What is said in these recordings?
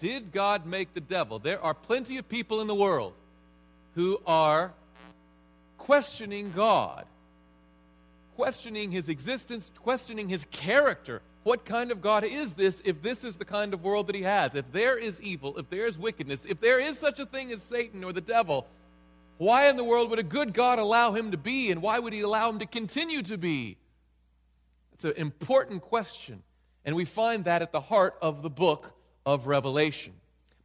did God make the devil? There are plenty of people in the world who are questioning God, questioning his existence, questioning his character. What kind of God is this if this is the kind of world that he has? If there is evil, if there is wickedness, if there is such a thing as Satan or the devil, why in the world would a good God allow him to be, and why would he allow him to continue to be? It's an important question, and we find that at the heart of the book of Revelation.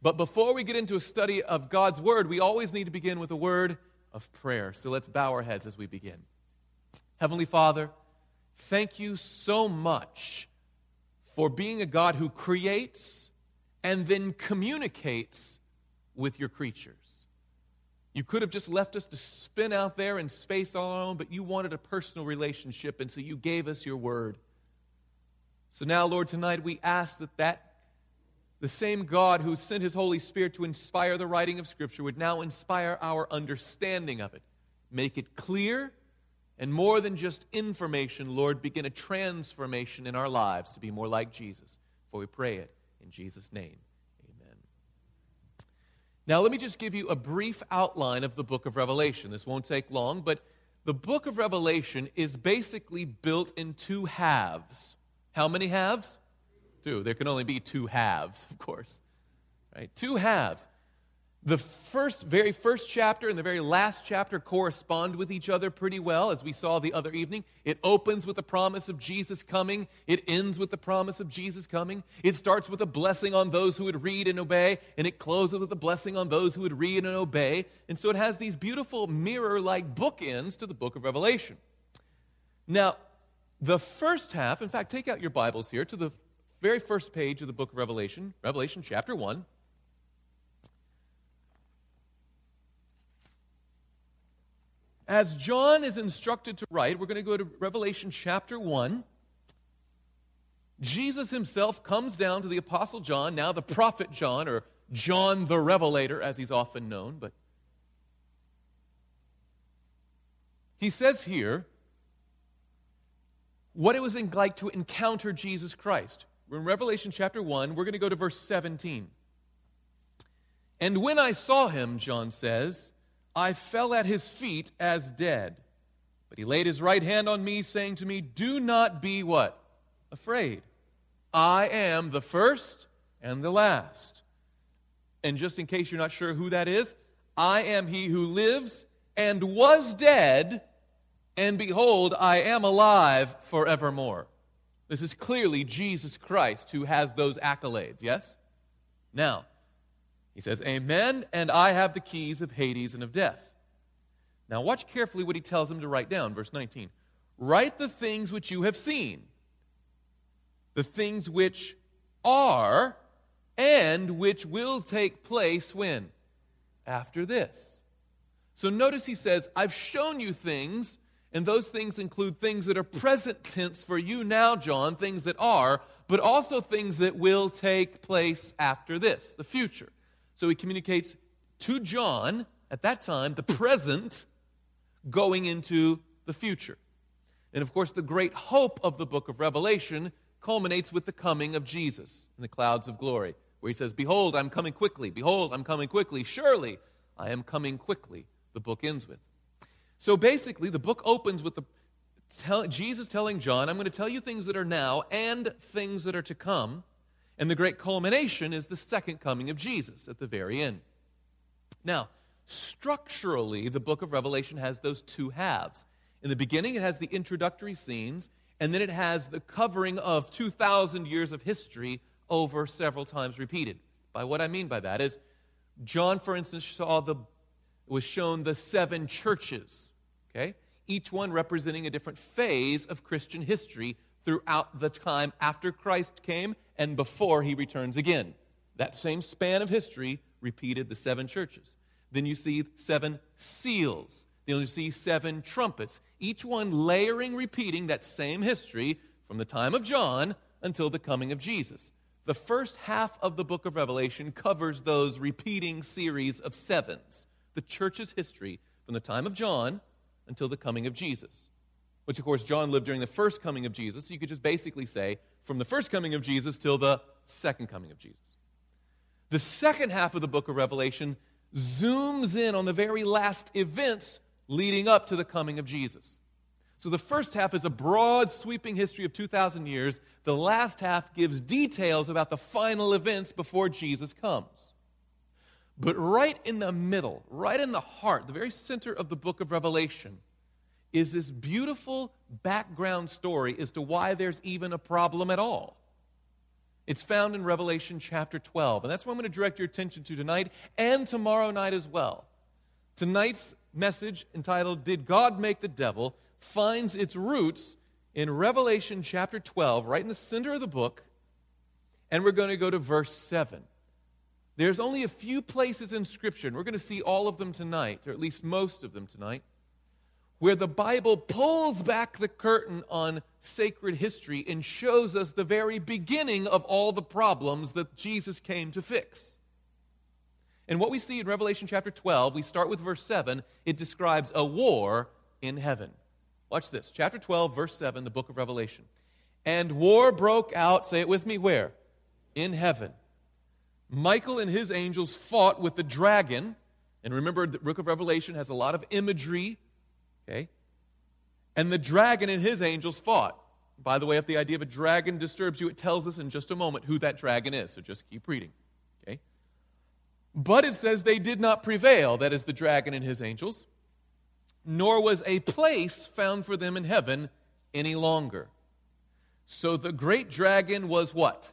But before we get into a study of God's Word, we always need to begin with a word of prayer. So let's bow our heads as we begin. Heavenly Father, thank you so much for being a God who creates and then communicates with your creatures. You could have just left us to spin out there in space all our own, but you wanted a personal relationship, and so you gave us your word. So now, Lord, tonight we ask that that the same God who sent his Holy Spirit to inspire the writing of Scripture would now inspire our understanding of it. Make it clear, and more than just information, Lord, begin a transformation in our lives to be more like Jesus. For we pray it in Jesus' name. Amen. Now, let me just give you a brief outline of the book of Revelation. This won't take long, but the book of Revelation is basically built in two halves. How many halves? There can only be two halves, of course. Right? Two halves the first, very first chapter and the very last chapter correspond with each other pretty well, as we saw the other evening. It opens with the promise of Jesus coming, it ends with the promise of Jesus coming. It starts with a blessing on those who would read and obey, and it closes with a blessing on those who would read and obey. And so it has these beautiful mirror like bookends to the book of Revelation. Now, the first half, in fact, take out your Bibles here to the very first page of the book of Revelation, Revelation chapter 1. As John is instructed to write, we're going to go to Revelation chapter 1. Jesus himself comes down to the Apostle John, now the prophet John, or John the Revelator, as he's often known. But he says here what it was like to encounter Jesus Christ. We're in Revelation chapter 1. We're going to go to verse 17. And when I saw him, John says, I fell at his feet as dead. But he laid his right hand on me, saying to me, Do not be what? Afraid. I am the first and the last. And just in case you're not sure who that is, I am he who lives and was dead, and behold, I am alive forevermore. This is clearly Jesus Christ who has those accolades, yes? Now, he says, Amen, and I have the keys of Hades and of death. Now, watch carefully what he tells him to write down. Verse 19 Write the things which you have seen, the things which are, and which will take place when? After this. So notice he says, I've shown you things, and those things include things that are present tense for you now, John, things that are, but also things that will take place after this, the future. So he communicates to John at that time the present going into the future. And of course, the great hope of the book of Revelation culminates with the coming of Jesus in the clouds of glory, where he says, Behold, I'm coming quickly. Behold, I'm coming quickly. Surely I am coming quickly. The book ends with. So basically, the book opens with the tell, Jesus telling John, I'm going to tell you things that are now and things that are to come. And the great culmination is the second coming of Jesus at the very end. Now, structurally, the book of Revelation has those two halves. In the beginning, it has the introductory scenes, and then it has the covering of 2,000 years of history over several times repeated. By what I mean by that is, John, for instance, saw the was shown the seven churches. Okay, each one representing a different phase of Christian history throughout the time after Christ came and before he returns again. That same span of history repeated the seven churches. Then you see seven seals. Then you see seven trumpets, each one layering, repeating that same history from the time of John until the coming of Jesus. The first half of the book of Revelation covers those repeating series of sevens, the church's history from the time of John until the coming of Jesus which of course John lived during the first coming of Jesus. So you could just basically say from the first coming of Jesus till the second coming of Jesus. The second half of the book of Revelation zooms in on the very last events leading up to the coming of Jesus. So the first half is a broad, sweeping history of 2,000 years. The last half gives details about the final events before Jesus comes. But right in the middle, right in the heart, the very center of the book of Revelation, is this beautiful background story as to why there's even a problem at all. It's found in Revelation chapter 12, and that's what I'm going to direct your attention to tonight and tomorrow night as well. Tonight's message, entitled Did God Make the Devil, finds its roots in Revelation chapter 12, right in the center of the book, and we're going to go to verse 7. There's only a few places in Scripture, and we're going to see all of them tonight, or at least most of them tonight, where the Bible pulls back the curtain on sacred history and shows us the very beginning of all the problems that Jesus came to fix. And what we see in Revelation chapter 12, we start with verse 7, it describes a war in heaven. Watch this. Chapter 12, verse 7, the book of Revelation. And war broke out, say it with me, where? In heaven. Michael and his angels fought with the dragon. And remember, the book of Revelation has a lot of imagery Okay? And the dragon and his angels fought. By the way, if the idea of a dragon disturbs you, it tells us in just a moment who that dragon is. So just keep reading. Okay? But it says they did not prevail, that is, the dragon and his angels, nor was a place found for them in heaven any longer. So the great dragon was what?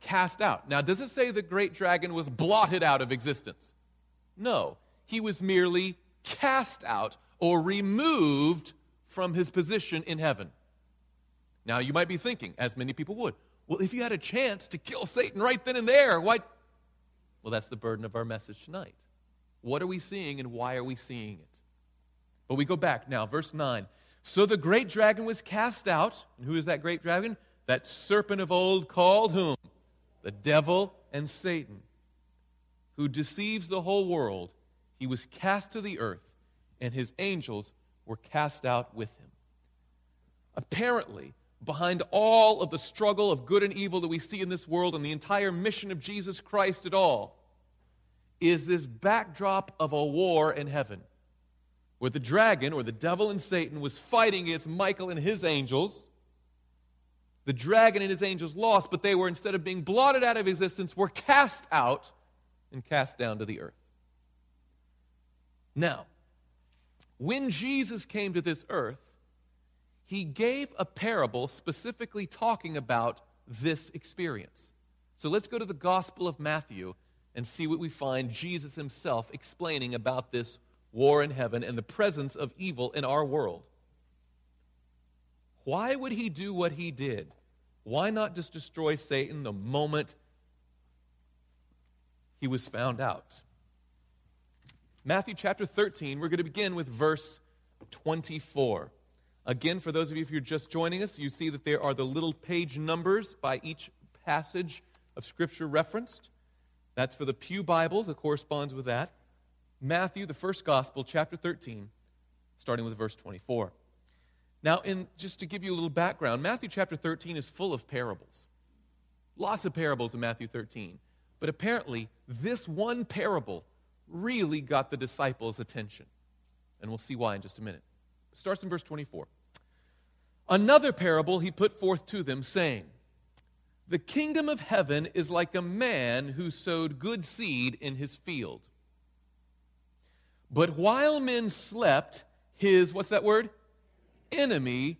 Cast out. Now, does it say the great dragon was blotted out of existence? No. He was merely cast out or removed from his position in heaven. Now, you might be thinking, as many people would, well, if you had a chance to kill Satan right then and there, why? Well, that's the burden of our message tonight. What are we seeing and why are we seeing it? But we go back now, verse 9. So the great dragon was cast out. And who is that great dragon? That serpent of old called whom? The devil and Satan, who deceives the whole world. He was cast to the earth and his angels were cast out with him. Apparently, behind all of the struggle of good and evil that we see in this world and the entire mission of Jesus Christ at all, is this backdrop of a war in heaven where the dragon or the devil and Satan was fighting against Michael and his angels. The dragon and his angels lost, but they were, instead of being blotted out of existence, were cast out and cast down to the earth. Now, when Jesus came to this earth, he gave a parable specifically talking about this experience. So let's go to the Gospel of Matthew and see what we find Jesus himself explaining about this war in heaven and the presence of evil in our world. Why would he do what he did? Why not just destroy Satan the moment he was found out? Matthew chapter 13, we're going to begin with verse 24. Again, for those of you if you're just joining us, you see that there are the little page numbers by each passage of Scripture referenced. That's for the Pew Bible that corresponds with that. Matthew, the first gospel, chapter 13, starting with verse 24. Now, in, just to give you a little background, Matthew chapter 13 is full of parables. Lots of parables in Matthew 13. But apparently, this one parable really got the disciples' attention. And we'll see why in just a minute. It starts in verse 24. Another parable he put forth to them, saying, The kingdom of heaven is like a man who sowed good seed in his field. But while men slept, his, what's that word? Enemy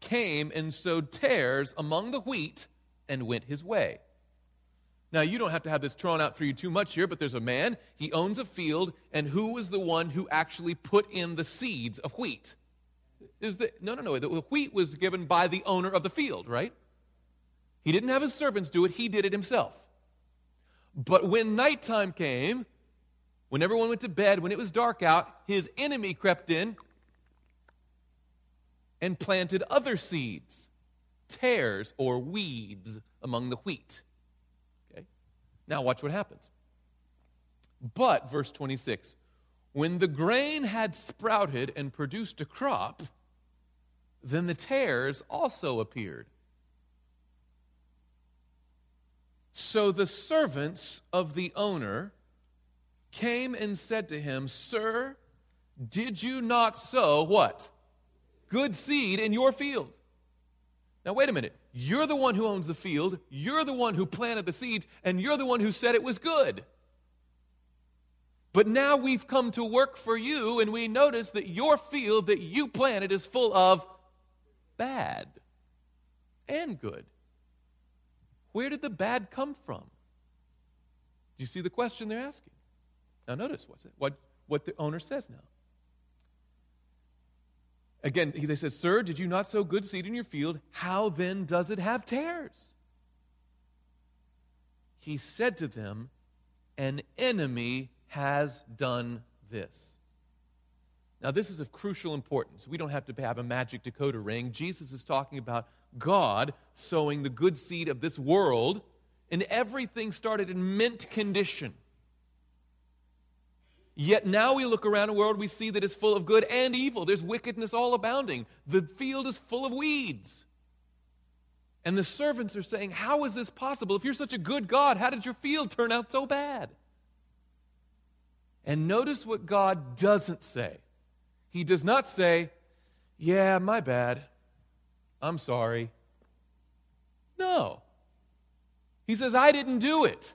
came and sowed tares among the wheat and went his way. Now, you don't have to have this drawn out for you too much here, but there's a man, he owns a field, and who was the one who actually put in the seeds of wheat? Is the, no, no, no. The wheat was given by the owner of the field, right? He didn't have his servants do it, he did it himself. But when nighttime came, when everyone went to bed, when it was dark out, his enemy crept in and planted other seeds, tares or weeds among the wheat. Okay? Now, watch what happens. But, verse 26, when the grain had sprouted and produced a crop, then the tares also appeared. So the servants of the owner came and said to him, Sir, did you not sow what? Good seed in your field. Now, wait a minute. You're the one who owns the field, you're the one who planted the seeds, and you're the one who said it was good. But now we've come to work for you, and we notice that your field that you planted is full of bad and good. Where did the bad come from? Do you see the question they're asking? Now, notice what's it, what, what the owner says now. Again, they said, Sir, did you not sow good seed in your field? How then does it have tares? He said to them, An enemy has done this. Now, this is of crucial importance. We don't have to have a magic decoder ring. Jesus is talking about God sowing the good seed of this world, and everything started in mint condition. Yet now we look around the world, we see that it's full of good and evil. There's wickedness all abounding. The field is full of weeds. And the servants are saying, How is this possible? If you're such a good God, how did your field turn out so bad? And notice what God doesn't say. He does not say, Yeah, my bad. I'm sorry. No. He says, I didn't do it.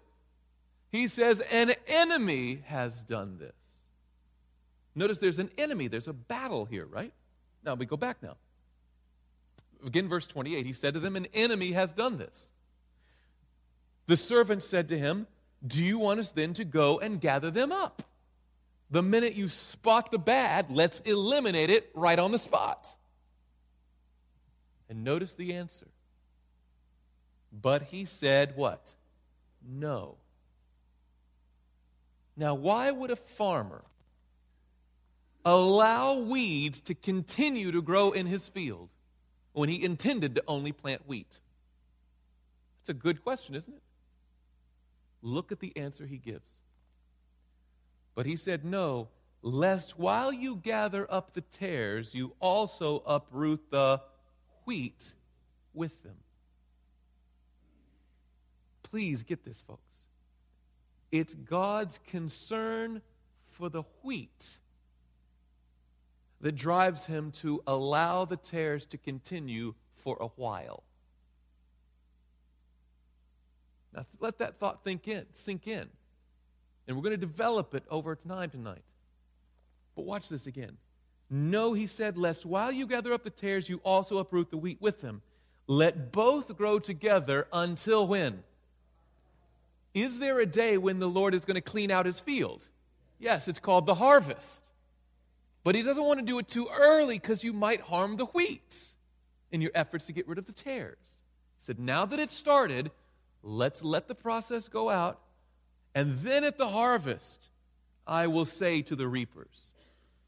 He says, An enemy has done this. Notice there's an enemy, there's a battle here, right? Now we go back now. Again, verse 28, he said to them, An enemy has done this. The servant said to him, Do you want us then to go and gather them up? The minute you spot the bad, let's eliminate it right on the spot. And notice the answer. But he said, What? No. Now, why would a farmer allow weeds to continue to grow in his field when he intended to only plant wheat? That's a good question, isn't it? Look at the answer he gives. But he said, No, lest while you gather up the tares, you also uproot the wheat with them. Please get this, folks. It's God's concern for the wheat that drives him to allow the tares to continue for a while. Now, let that thought think in, sink in. And we're going to develop it over time tonight. But watch this again. No, he said, lest while you gather up the tares, you also uproot the wheat with them. Let both grow together until when? Is there a day when the Lord is going to clean out his field? Yes, it's called the harvest. But he doesn't want to do it too early because you might harm the wheat in your efforts to get rid of the tares. He said, now that it's started, let's let the process go out. And then at the harvest, I will say to the reapers,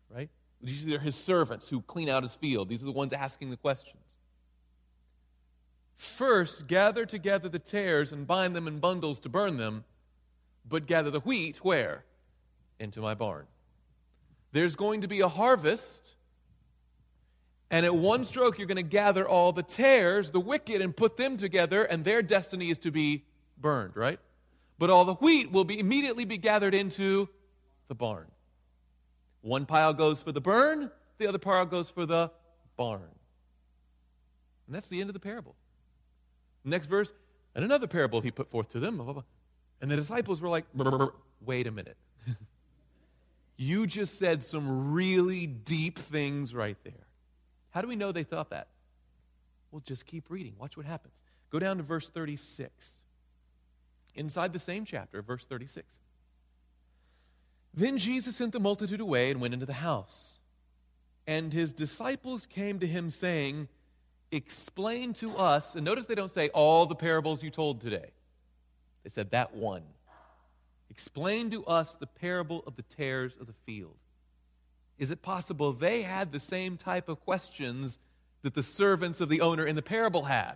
right? These are his servants who clean out his field. These are the ones asking the questions. First, gather together the tares and bind them in bundles to burn them, but gather the wheat where? Into my barn. There's going to be a harvest, and at one stroke, you're going to gather all the tares, the wicked, and put them together, and their destiny is to be burned, right? But all the wheat will be immediately be gathered into the barn. One pile goes for the burn, the other pile goes for the barn. And that's the end of the parable. Next verse, and another parable he put forth to them. And the disciples were like, wait a minute. you just said some really deep things right there. How do we know they thought that? Well, just keep reading. Watch what happens. Go down to verse 36. Inside the same chapter, verse 36. Then Jesus sent the multitude away and went into the house. And his disciples came to him, saying, explain to us, and notice they don't say all the parables you told today. They said that one. Explain to us the parable of the tares of the field. Is it possible they had the same type of questions that the servants of the owner in the parable had?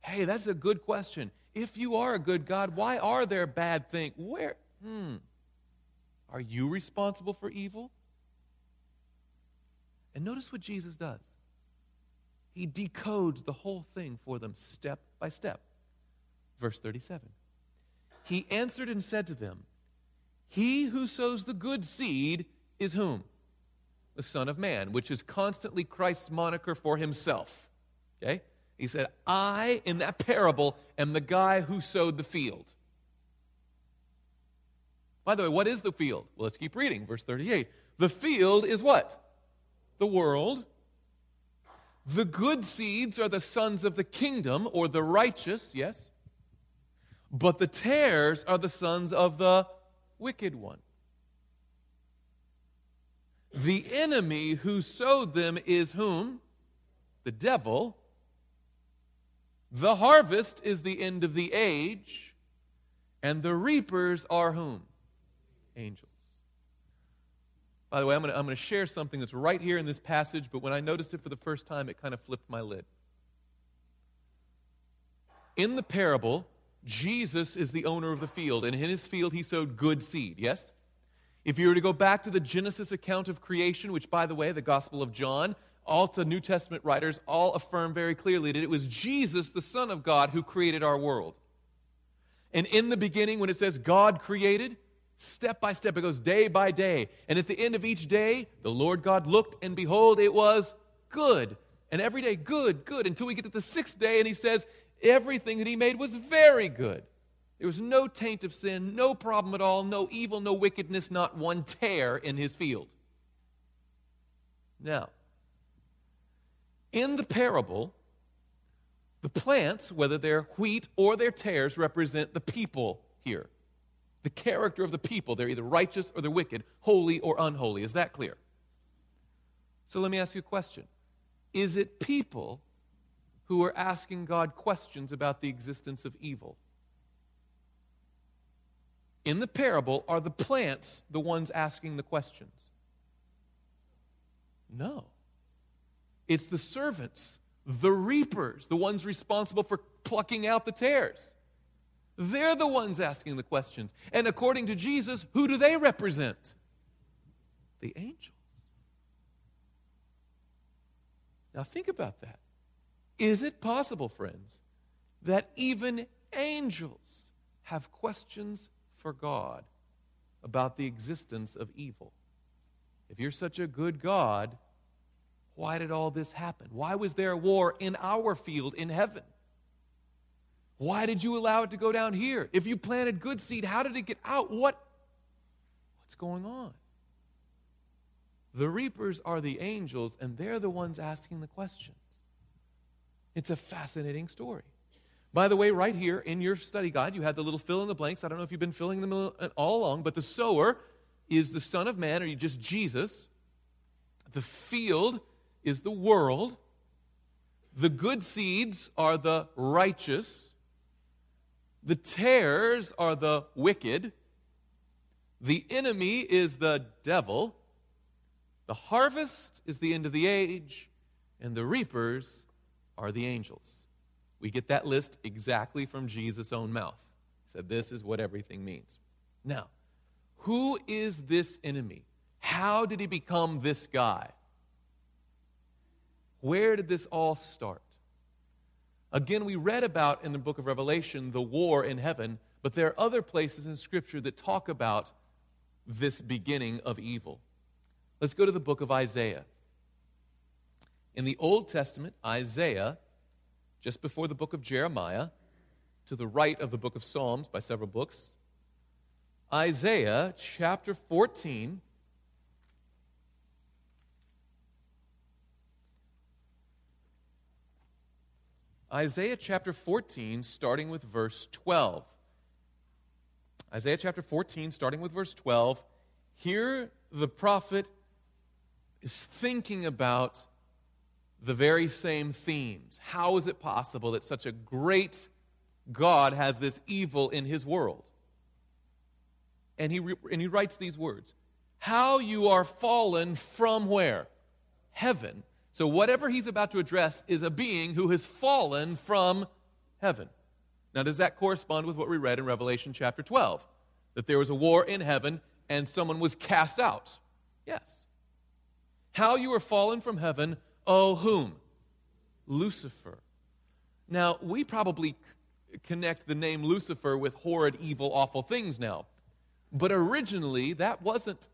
Hey, that's a good question. If you are a good God, why are there bad things? Where? Hmm. Are you responsible for evil? And notice what Jesus does. He decodes the whole thing for them step by step. Verse 37 he answered and said to them, He who sows the good seed is whom? The Son of Man, which is constantly Christ's moniker for himself. Okay? He said, I, in that parable, am the guy who sowed the field. By the way, what is the field? Well, let's keep reading. Verse 38. The field is what? The world. The good seeds are the sons of the kingdom, or the righteous, yes? But the tares are the sons of the wicked one. The enemy who sowed them is whom? The devil. The harvest is the end of the age, and the reapers are whom? Angels. By the way, I'm going to share something that's right here in this passage, but when I noticed it for the first time, it kind of flipped my lid. In the parable, Jesus is the owner of the field, and in his field he sowed good seed, yes? If you were to go back to the Genesis account of creation, which, by the way, the Gospel of John, all the New Testament writers all affirm very clearly that it was Jesus, the Son of God, who created our world. And in the beginning, when it says God created, step by step, it goes day by day. And at the end of each day, the Lord God looked, and behold, it was good. And every day, good, good, until we get to the sixth day, and he says, everything that he made was very good. There was no taint of sin, no problem at all, no evil, no wickedness, not one tare in his field. Now, in the parable, the plants, whether they're wheat or they're tares, represent the people here. The character of the people. They're either righteous or they're wicked, holy or unholy. Is that clear? So let me ask you a question Is it people who are asking God questions about the existence of evil? In the parable, are the plants the ones asking the questions? No. It's the servants, the reapers, the ones responsible for plucking out the tares. They're the ones asking the questions. And according to Jesus, who do they represent? The angels. Now think about that. Is it possible, friends, that even angels have questions for God about the existence of evil? If you're such a good God, why did all this happen? Why was there a war in our field in heaven? Why did you allow it to go down here? If you planted good seed, how did it get out? What what's going on? The reapers are the angels and they're the ones asking the questions. It's a fascinating story. By the way, right here in your study guide, you had the little fill in the blanks. I don't know if you've been filling them all along, but the sower is the Son of Man, or you just Jesus. The field is the world. The good seeds are the righteous. The tares are the wicked. The enemy is the devil. The harvest is the end of the age. And the reapers are the angels. We get that list exactly from Jesus' own mouth. He said, This is what everything means. Now, who is this enemy? How did he become this guy? Where did this all start? Again, we read about in the book of Revelation the war in heaven, but there are other places in Scripture that talk about this beginning of evil. Let's go to the book of Isaiah. In the Old Testament, Isaiah, just before the book of Jeremiah, to the right of the book of Psalms by several books, Isaiah chapter 14 Isaiah chapter 14, starting with verse 12. Isaiah chapter 14, starting with verse 12. Here, the prophet is thinking about the very same themes. How is it possible that such a great God has this evil in his world? And he, and he writes these words How you are fallen from where? Heaven so, whatever he's about to address is a being who has fallen from heaven. Now, does that correspond with what we read in Revelation chapter 12? That there was a war in heaven and someone was cast out? Yes. How you are fallen from heaven, oh, whom? Lucifer. Now, we probably connect the name Lucifer with horrid, evil, awful things now. But originally, that wasn't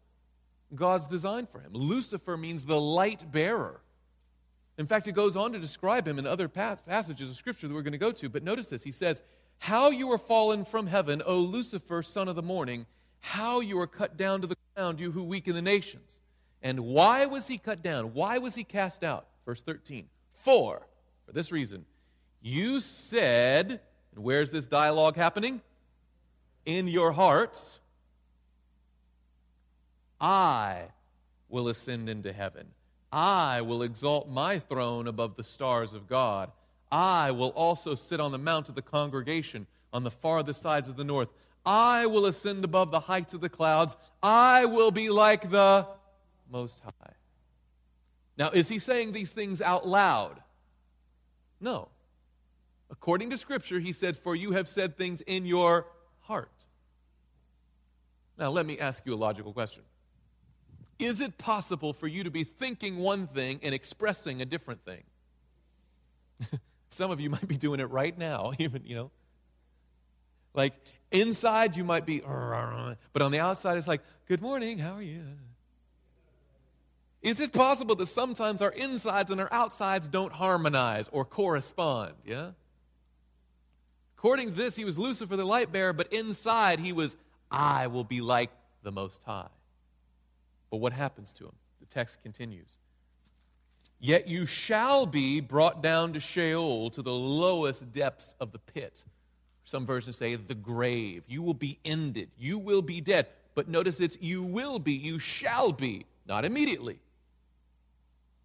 God's design for him. Lucifer means the light bearer. In fact, it goes on to describe him in other passages of Scripture that we're going to go to. But notice this He says, How you are fallen from heaven, O Lucifer, son of the morning, how you are cut down to the ground, you who weaken the nations. And why was he cut down? Why was he cast out? Verse 13. For, for this reason, you said, and where's this dialogue happening? In your hearts, I will ascend into heaven. I will exalt my throne above the stars of God. I will also sit on the mount of the congregation on the farthest sides of the north. I will ascend above the heights of the clouds. I will be like the Most High. Now, is he saying these things out loud? No. According to Scripture, he said, For you have said things in your heart. Now, let me ask you a logical question Is it possible for you to be thinking one thing and expressing a different thing? Some of you might be doing it right now, even, you know. Like inside, you might be, but on the outside, it's like, Good morning, how are you? Is it possible that sometimes our insides and our outsides don't harmonize or correspond? Yeah? According to this, he was Lucifer the light bearer, but inside he was, I will be like the Most High. But what happens to him? The text continues. Yet you shall be brought down to Sheol, to the lowest depths of the pit. Some versions say the grave. You will be ended. You will be dead. But notice it's you will be, you shall be, not immediately.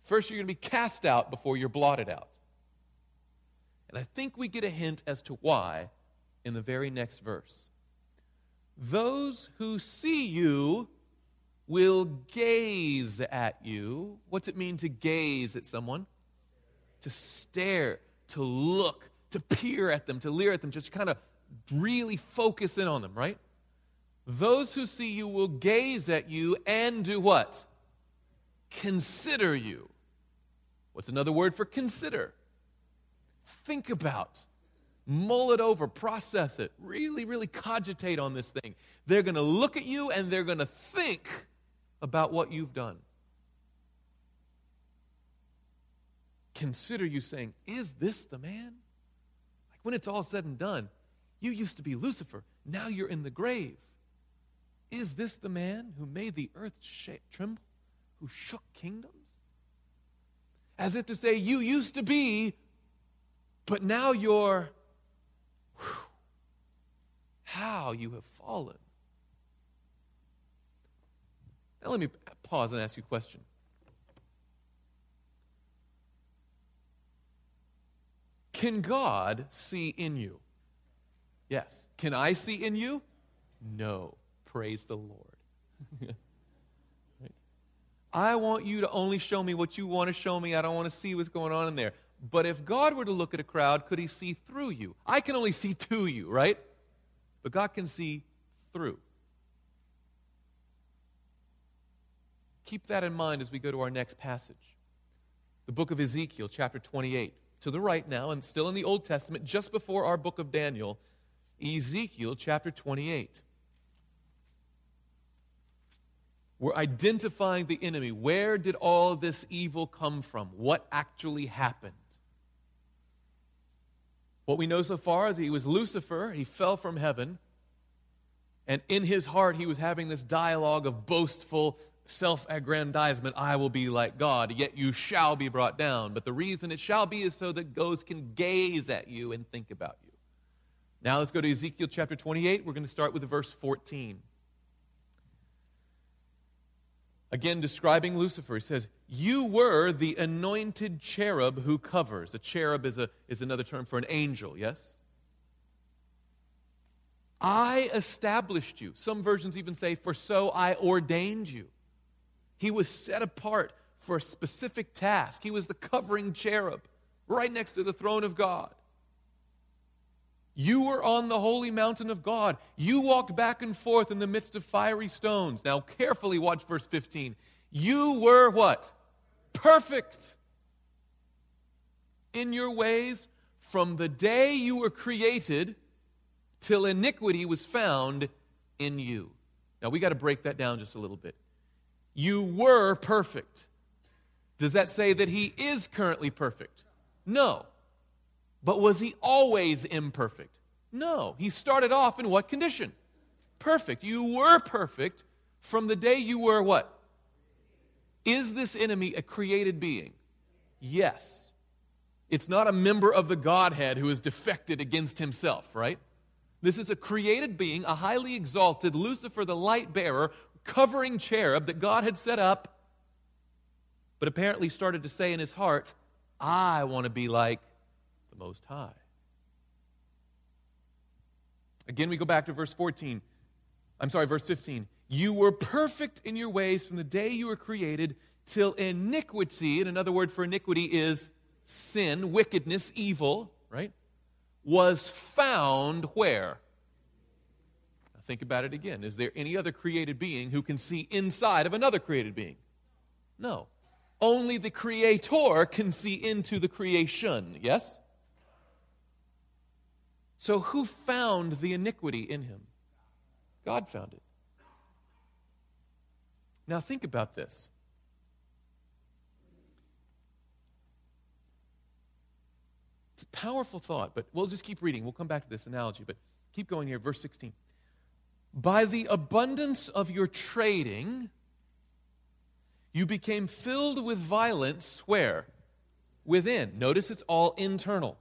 First, you're going to be cast out before you're blotted out. And I think we get a hint as to why in the very next verse. Those who see you will gaze at you. What's it mean to gaze at someone? To stare, to look, to peer at them, to leer at them, just kind of really focus in on them, right? Those who see you will gaze at you and do what? Consider you. What's another word for consider? Think about, mull it over, process it, really, really cogitate on this thing. They're going to look at you and they're going to think about what you've done. Consider you saying, Is this the man? Like when it's all said and done, you used to be Lucifer, now you're in the grave. Is this the man who made the earth shake, tremble, who shook kingdoms? As if to say, You used to be, but now you're. Whew, how you have fallen. Now, let me pause and ask you a question. Can God see in you? Yes. Can I see in you? No. Praise the Lord. I want you to only show me what you want to show me. I don't want to see what's going on in there. But if God were to look at a crowd, could he see through you? I can only see to you, right? But God can see through. Keep that in mind as we go to our next passage. The book of Ezekiel, chapter 28. To the right now, and still in the Old Testament, just before our book of Daniel, Ezekiel chapter 28. We're identifying the enemy. Where did all this evil come from? What actually happened? What we know so far is he was Lucifer, he fell from heaven, and in his heart he was having this dialogue of boastful self aggrandizement I will be like God, yet you shall be brought down. But the reason it shall be is so that ghosts can gaze at you and think about you. Now let's go to Ezekiel chapter 28. We're going to start with verse 14. Again, describing Lucifer, he says, You were the anointed cherub who covers. A cherub is, a, is another term for an angel, yes? I established you. Some versions even say, For so I ordained you. He was set apart for a specific task. He was the covering cherub right next to the throne of God. You were on the holy mountain of God. You walked back and forth in the midst of fiery stones. Now, carefully watch verse 15. You were what? Perfect in your ways, from the day you were created till iniquity was found in you. Now we got to break that down just a little bit. You were perfect. Does that say that he is currently perfect? No. But was he always imperfect? No. He started off in what condition? Perfect. You were perfect from the day you were what? Is this enemy a created being? Yes. It's not a member of the Godhead who has defected against himself, right? This is a created being, a highly exalted Lucifer, the light bearer, covering cherub that God had set up, but apparently started to say in his heart, I want to be like the Most High. Again, we go back to verse 14. I'm sorry, verse 15. You were perfect in your ways from the day you were created till iniquity, and another word for iniquity is sin, wickedness, evil, right? was found where? Think about it again. Is there any other created being who can see inside of another created being? No. Only the creator can see into the creation, yes? So who found the iniquity in him? God found it. Now think about this. It's a powerful thought, but we'll just keep reading. We'll come back to this analogy, but keep going here. Verse 16. By the abundance of your trading, you became filled with violence where? Within. Notice it's all internal.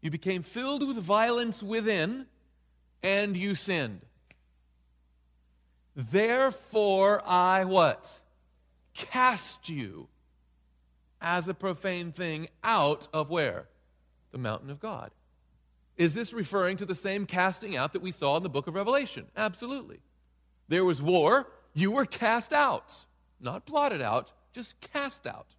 You became filled with violence within, and you sinned. Therefore, I what? Cast you as a profane thing out of where? the mountain of God. Is this referring to the same casting out that we saw in the book of Revelation? Absolutely. There was war, you were cast out, not blotted out, just cast out.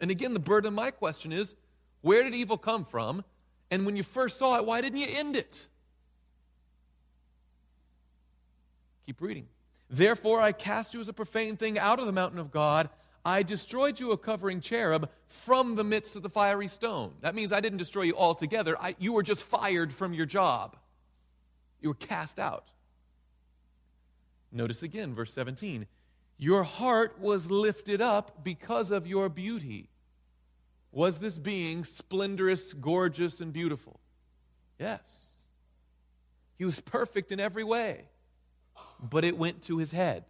And again, the burden of my question is where did evil come from? And when you first saw it, why didn't you end it? Keep reading. Therefore, I cast you as a profane thing out of the mountain of God. I destroyed you a covering cherub from the midst of the fiery stone. That means I didn't destroy you altogether. I, you were just fired from your job. You were cast out. Notice again, verse 17. Your heart was lifted up because of your beauty. Was this being splendorous, gorgeous, and beautiful? Yes. He was perfect in every way, but it went to his head.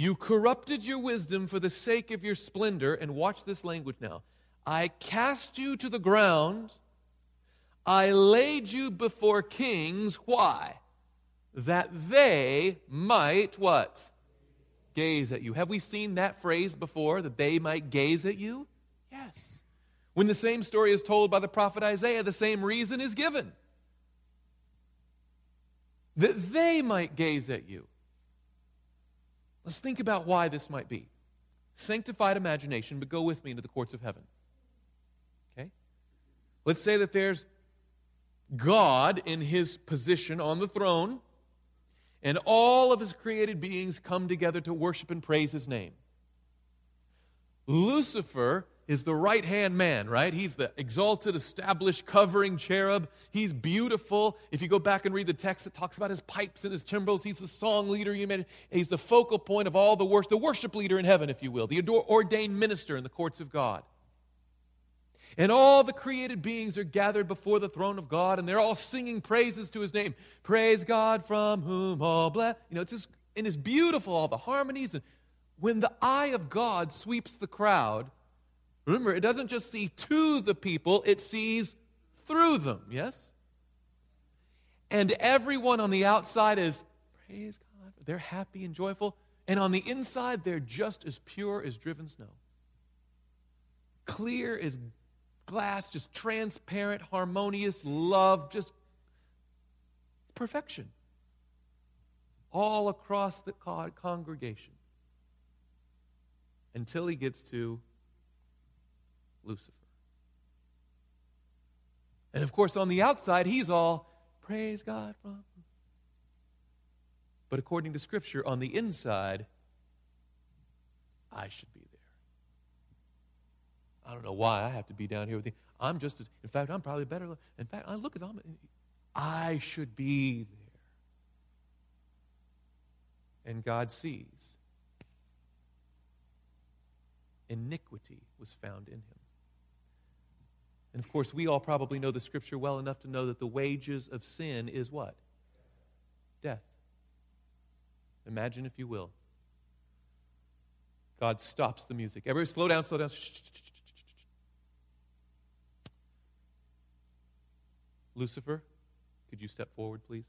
You corrupted your wisdom for the sake of your splendor. And watch this language now. I cast you to the ground. I laid you before kings. Why? That they might what? Gaze at you. Have we seen that phrase before? That they might gaze at you? Yes. When the same story is told by the prophet Isaiah, the same reason is given. That they might gaze at you. Let's think about why this might be. Sanctified imagination, but go with me into the courts of heaven. Okay? Let's say that there's God in his position on the throne, and all of his created beings come together to worship and praise his name. Lucifer is the right hand man, right? He's the exalted, established, covering cherub. He's beautiful. If you go back and read the text, it talks about his pipes and his timbrels. He's the song leader. He's the focal point of all the worship, the worship leader in heaven, if you will, the ordained minister in the courts of God. And all the created beings are gathered before the throne of God, and they're all singing praises to his name. Praise God from whom all bless. You know, it's just, and it's beautiful, all the harmonies. And when the eye of God sweeps the crowd, Remember, it doesn't just see to the people, it sees through them, yes? And everyone on the outside is, praise God, they're happy and joyful. And on the inside, they're just as pure as driven snow. Clear as glass, just transparent, harmonious love, just perfection. All across the congregation. Until he gets to Lucifer. And of course, on the outside, he's all, praise God. But according to Scripture, on the inside, I should be there. I don't know why I have to be down here with you. I'm just as, in fact, I'm probably better. In fact, I look at. I should be there. And God sees. Iniquity was found in him. And of course, we all probably know the scripture well enough to know that the wages of sin is what? Death. Imagine, if you will. God stops the music. Everybody, slow down, slow down. Lucifer, could you step forward, please?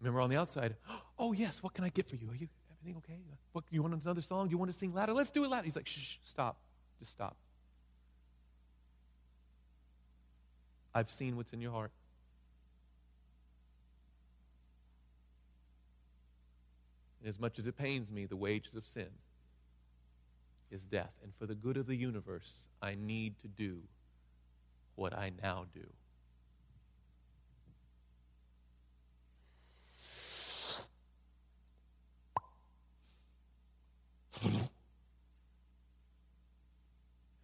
Remember on the outside, oh, yes, what can I get for you? Are you everything okay? What, you want another song? Do you want to sing louder? Let's do it louder. He's like, shh, stop. Just stop. I've seen what's in your heart. And as much as it pains me, the wages of sin is death. And for the good of the universe, I need to do what I now do.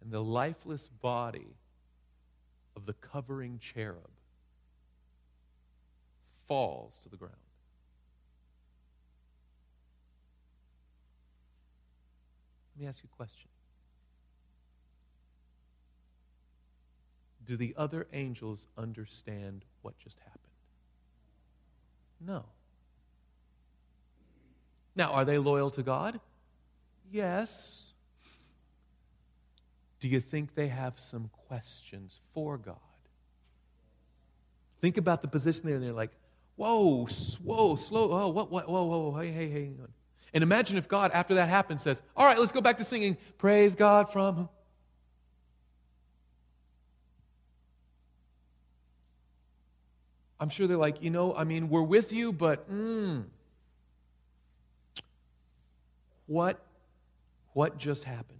And the lifeless body the covering cherub falls to the ground. Let me ask you a question. Do the other angels understand what just happened? No. Now, are they loyal to God? Yes. Do you think they have some questions for God? Think about the position there, and they're like, whoa, whoa, slow, oh, what, what, whoa, whoa, hey, hey, hey. And imagine if God, after that happens, says, All right, let's go back to singing, Praise God from. I'm sure they're like, you know, I mean, we're with you, but mm, what, what just happened?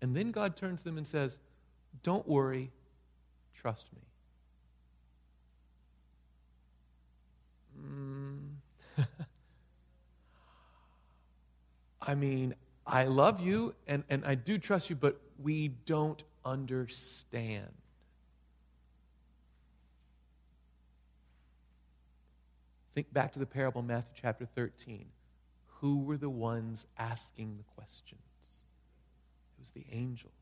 And then God turns to them and says, Don't worry, trust me. Mm. I mean, I love you and, and I do trust you, but we don't understand. Think back to the parable Matthew chapter 13. Who were the ones asking the questions? It was the angels.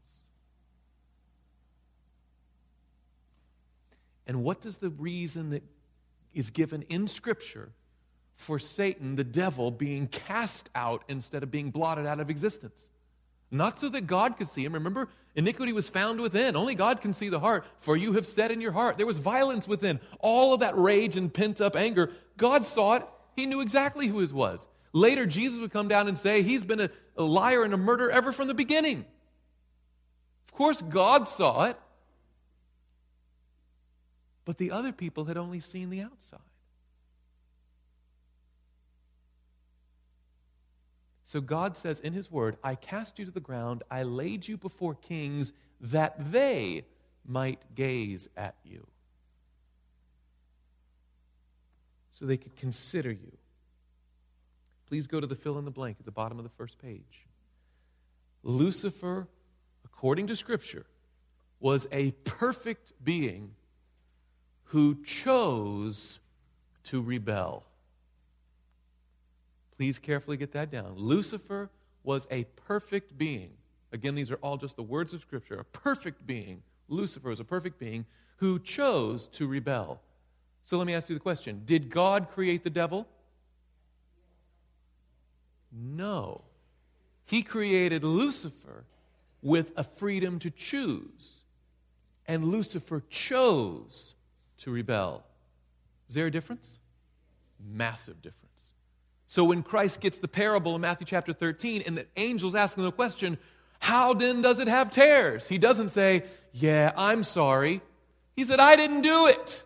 And what does the reason that is given in Scripture for Satan, the devil, being cast out instead of being blotted out of existence. Not so that God could see him. Remember, iniquity was found within. Only God can see the heart. For you have said in your heart, there was violence within. All of that rage and pent up anger. God saw it. He knew exactly who his was. Later, Jesus would come down and say, He's been a, a liar and a murderer ever from the beginning. Of course, God saw it. But the other people had only seen the outside. So God says in His Word, I cast you to the ground, I laid you before kings that they might gaze at you. So they could consider you. Please go to the fill in the blank at the bottom of the first page. Lucifer, according to Scripture, was a perfect being who chose to rebel. Please carefully get that down. Lucifer was a perfect being. Again, these are all just the words of Scripture. A perfect being. Lucifer is a perfect being who chose to rebel. So let me ask you the question Did God create the devil? No. He created Lucifer with a freedom to choose. And Lucifer chose to rebel. Is there a difference? Massive difference. So when Christ gets the parable in Matthew chapter 13 and the angel's asking the question, how then does it have tares? He doesn't say, yeah, I'm sorry. He said, I didn't do it.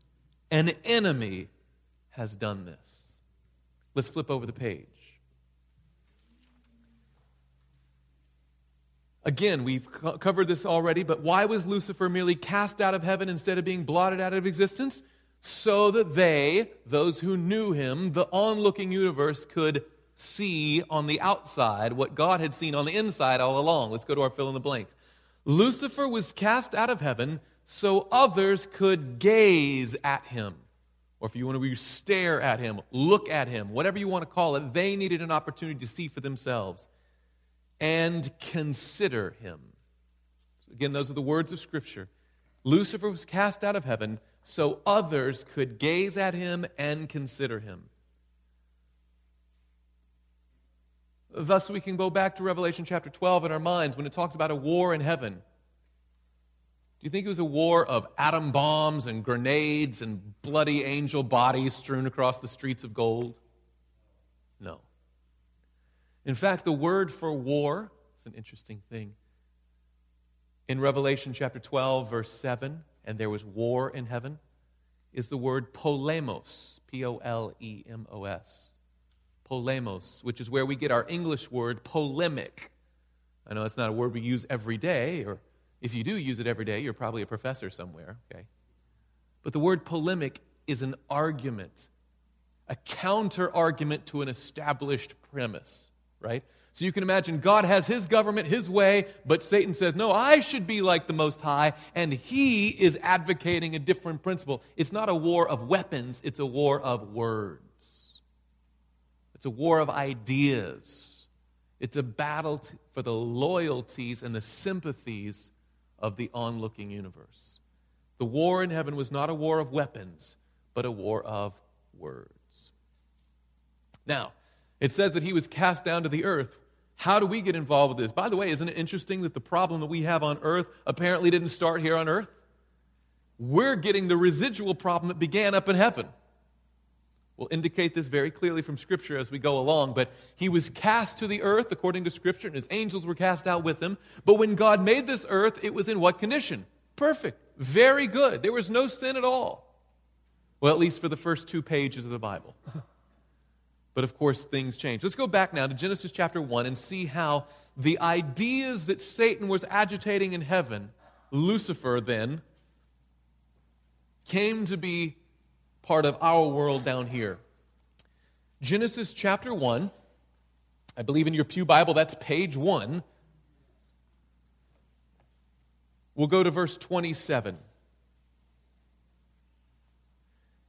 An enemy has done this. Let's flip over the page. Again, we've covered this already, but why was Lucifer merely cast out of heaven instead of being blotted out of existence? so that they, those who knew him, the onlooking universe, could see on the outside what God had seen on the inside all along. Let's go to our fill in the blanks. Lucifer was cast out of heaven so others could gaze at him. Or if you want to stare at him, look at him, whatever you want to call it, they needed an opportunity to see for themselves and consider him. So again, those are the words of Scripture. Lucifer was cast out of heaven so others could gaze at him and consider him. Thus, we can go back to Revelation chapter 12 in our minds when it talks about a war in heaven. Do you think it was a war of atom bombs and grenades and bloody angel bodies strewn across the streets of gold? No. In fact, the word for war, it's an interesting thing. In Revelation chapter 12, verse 7, and there was war in heaven is the word polemos, P O L E M O S. Polemos, which is where we get our English word polemic. I know it's not a word we use every day, or if you do use it every day, you're probably a professor somewhere, okay? But the word polemic is an argument, a counter argument to an established premise, right? So you can imagine God has his government his way, but Satan says, No, I should be like the Most High, and he is advocating a different principle. It's not a war of weapons, it's a war of words, it's a war of ideas. It's a battle for the loyalties and the sympathies of the onlooking universe. The war in heaven was not a war of weapons, but a war of words. Now, it says that he was cast down to the earth. How do we get involved with this? By the way, isn't it interesting that the problem that we have on earth apparently didn't start here on earth? We're getting the residual problem that began up in heaven. We'll indicate this very clearly from Scripture as we go along, but he was cast to the earth according to Scripture, and his angels were cast out with him. But when God made this earth, it was in what condition? Perfect, very good. There was no sin at all. Well, at least for the first two pages of the Bible. But of course, things change. Let's go back now to Genesis chapter 1 and see how the ideas that Satan was agitating in heaven, Lucifer then, came to be part of our world down here. Genesis chapter 1, I believe in your Pew Bible, that's page 1. We'll go to verse 27.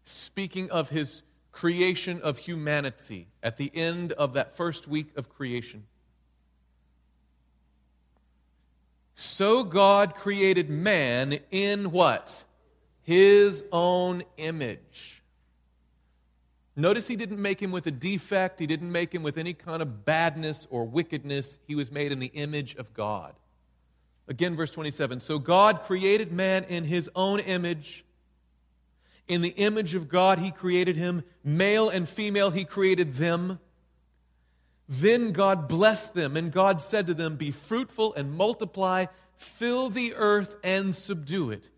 Speaking of his creation of humanity at the end of that first week of creation. So God created man in what? His own image. Notice he didn't make him with a defect, he didn't make him with any kind of badness or wickedness. He was made in the image of God. Again, verse 27. So God created man in his own image. In the image of God, He created him. Male and female, He created them. Then God blessed them, and God said to them, Be fruitful and multiply, fill the earth and subdue it.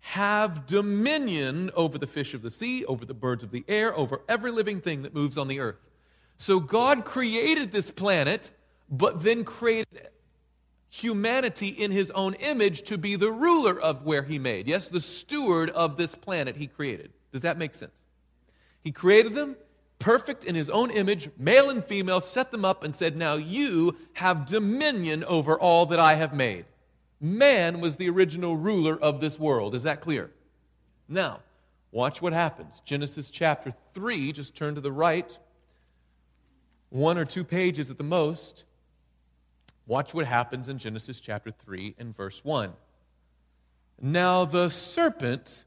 Have dominion over the fish of the sea, over the birds of the air, over every living thing that moves on the earth. So God created this planet, but then created humanity in his own image to be the ruler of where he made. Yes, the steward of this planet he created. Does that make sense? He created them perfect in his own image, male and female, set them up and said, Now you have dominion over all that I have made. Man was the original ruler of this world. Is that clear? Now, watch what happens. Genesis chapter 3, just turn to the right, one or two pages at the most. Watch what happens in Genesis chapter 3 and verse 1. Now the serpent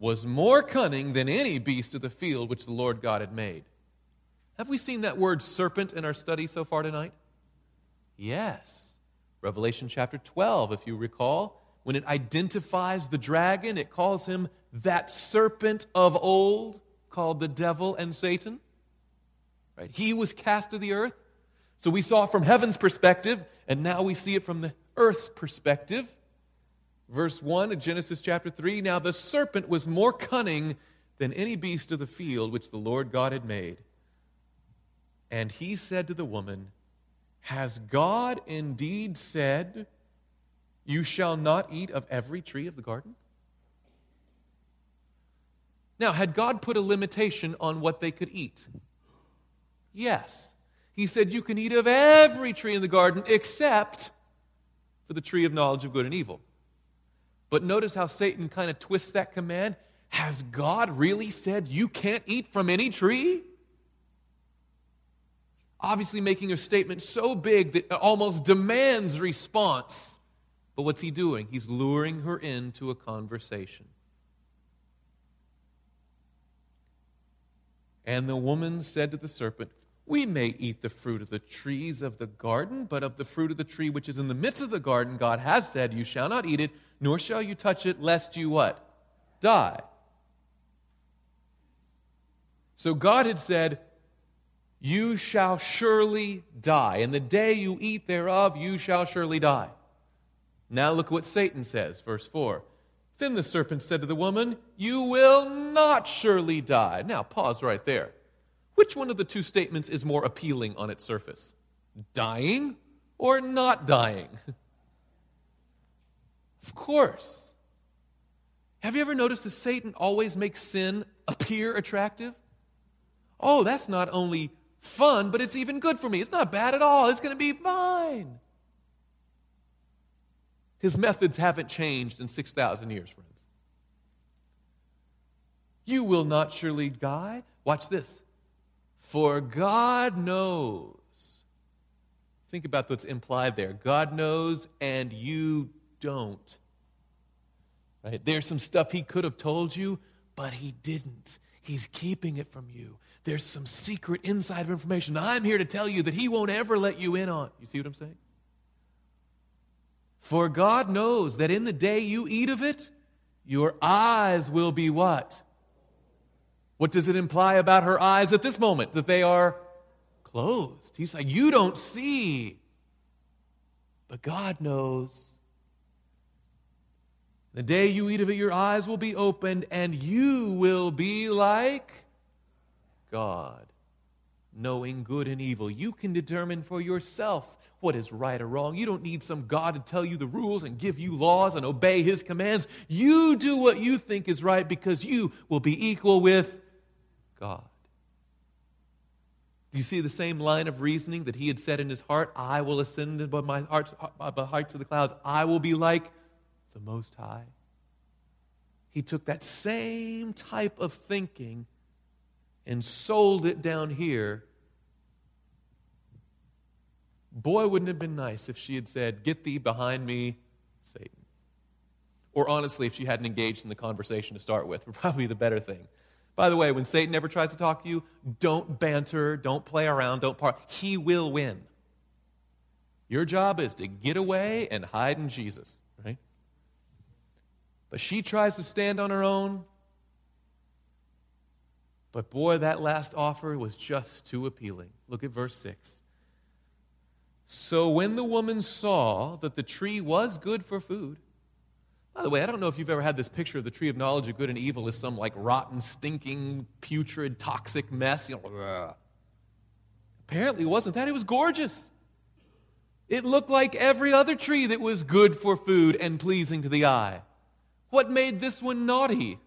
was more cunning than any beast of the field which the Lord God had made. Have we seen that word serpent in our study so far tonight? Yes. Revelation chapter 12, if you recall, when it identifies the dragon, it calls him that serpent of old called the devil and Satan. Right? He was cast to the earth. So we saw from heaven's perspective, and now we see it from the earth's perspective. Verse 1 of Genesis chapter 3 Now the serpent was more cunning than any beast of the field which the Lord God had made. And he said to the woman, Has God indeed said, You shall not eat of every tree of the garden? Now, had God put a limitation on what they could eat? Yes. He said, You can eat of every tree in the garden except for the tree of knowledge of good and evil. But notice how Satan kind of twists that command. Has God really said you can't eat from any tree? Obviously, making a statement so big that it almost demands response. But what's he doing? He's luring her into a conversation. And the woman said to the serpent, We may eat the fruit of the trees of the garden, but of the fruit of the tree which is in the midst of the garden, God has said, You shall not eat it, nor shall you touch it, lest you what? Die. So God had said, You shall surely die. And the day you eat thereof, you shall surely die. Now look what Satan says, verse 4. Then the serpent said to the woman, You will not surely die. Now, pause right there. Which one of the two statements is more appealing on its surface? Dying or not dying? of course. Have you ever noticed that Satan always makes sin appear attractive? Oh, that's not only fun, but it's even good for me. It's not bad at all. It's going to be fine. His methods haven't changed in 6,000 years, friends. You will not surely die. Watch this. For God knows. Think about what's implied there. God knows and you don't. Right? There's some stuff he could have told you, but he didn't. He's keeping it from you. There's some secret inside information I'm here to tell you that he won't ever let you in on. You see what I'm saying? For God knows that in the day you eat of it, your eyes will be what? What does it imply about her eyes at this moment? That they are closed. He's like, You don't see, but God knows. The day you eat of it, your eyes will be opened, and you will be like God, knowing good and evil. You can determine for yourself what is right or wrong. You don't need some God to tell you the rules and give you laws and obey his commands. You do what you think is right because you will be equal with God. Do you see the same line of reasoning that he had said in his heart? I will ascend above my hearts, above heights of the clouds. I will be like the Most High. He took that same type of thinking and sold it down here Boy, wouldn't it have been nice if she had said, Get thee behind me, Satan. Or honestly, if she hadn't engaged in the conversation to start with, probably the better thing. By the way, when Satan ever tries to talk to you, don't banter, don't play around, don't part. He will win. Your job is to get away and hide in Jesus, right? But she tries to stand on her own. But boy, that last offer was just too appealing. Look at verse 6. So when the woman saw that the tree was good for food, by the way, I don't know if you've ever had this picture of the tree of knowledge of good and evil as some like rotten, stinking, putrid, toxic mess. You know, Apparently, it wasn't that. It was gorgeous. It looked like every other tree that was good for food and pleasing to the eye. What made this one naughty?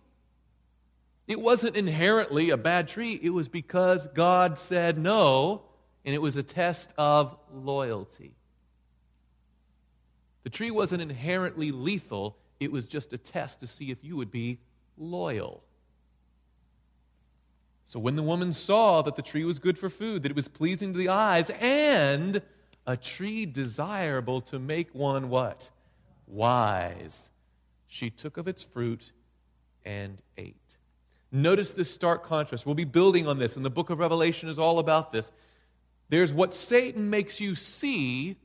It wasn't inherently a bad tree, it was because God said no and it was a test of loyalty. The tree wasn't inherently lethal, it was just a test to see if you would be loyal. So when the woman saw that the tree was good for food, that it was pleasing to the eyes, and a tree desirable to make one what? Wise. She took of its fruit and ate. Notice this stark contrast. We'll be building on this, and the book of Revelation is all about this. There's what Satan makes you see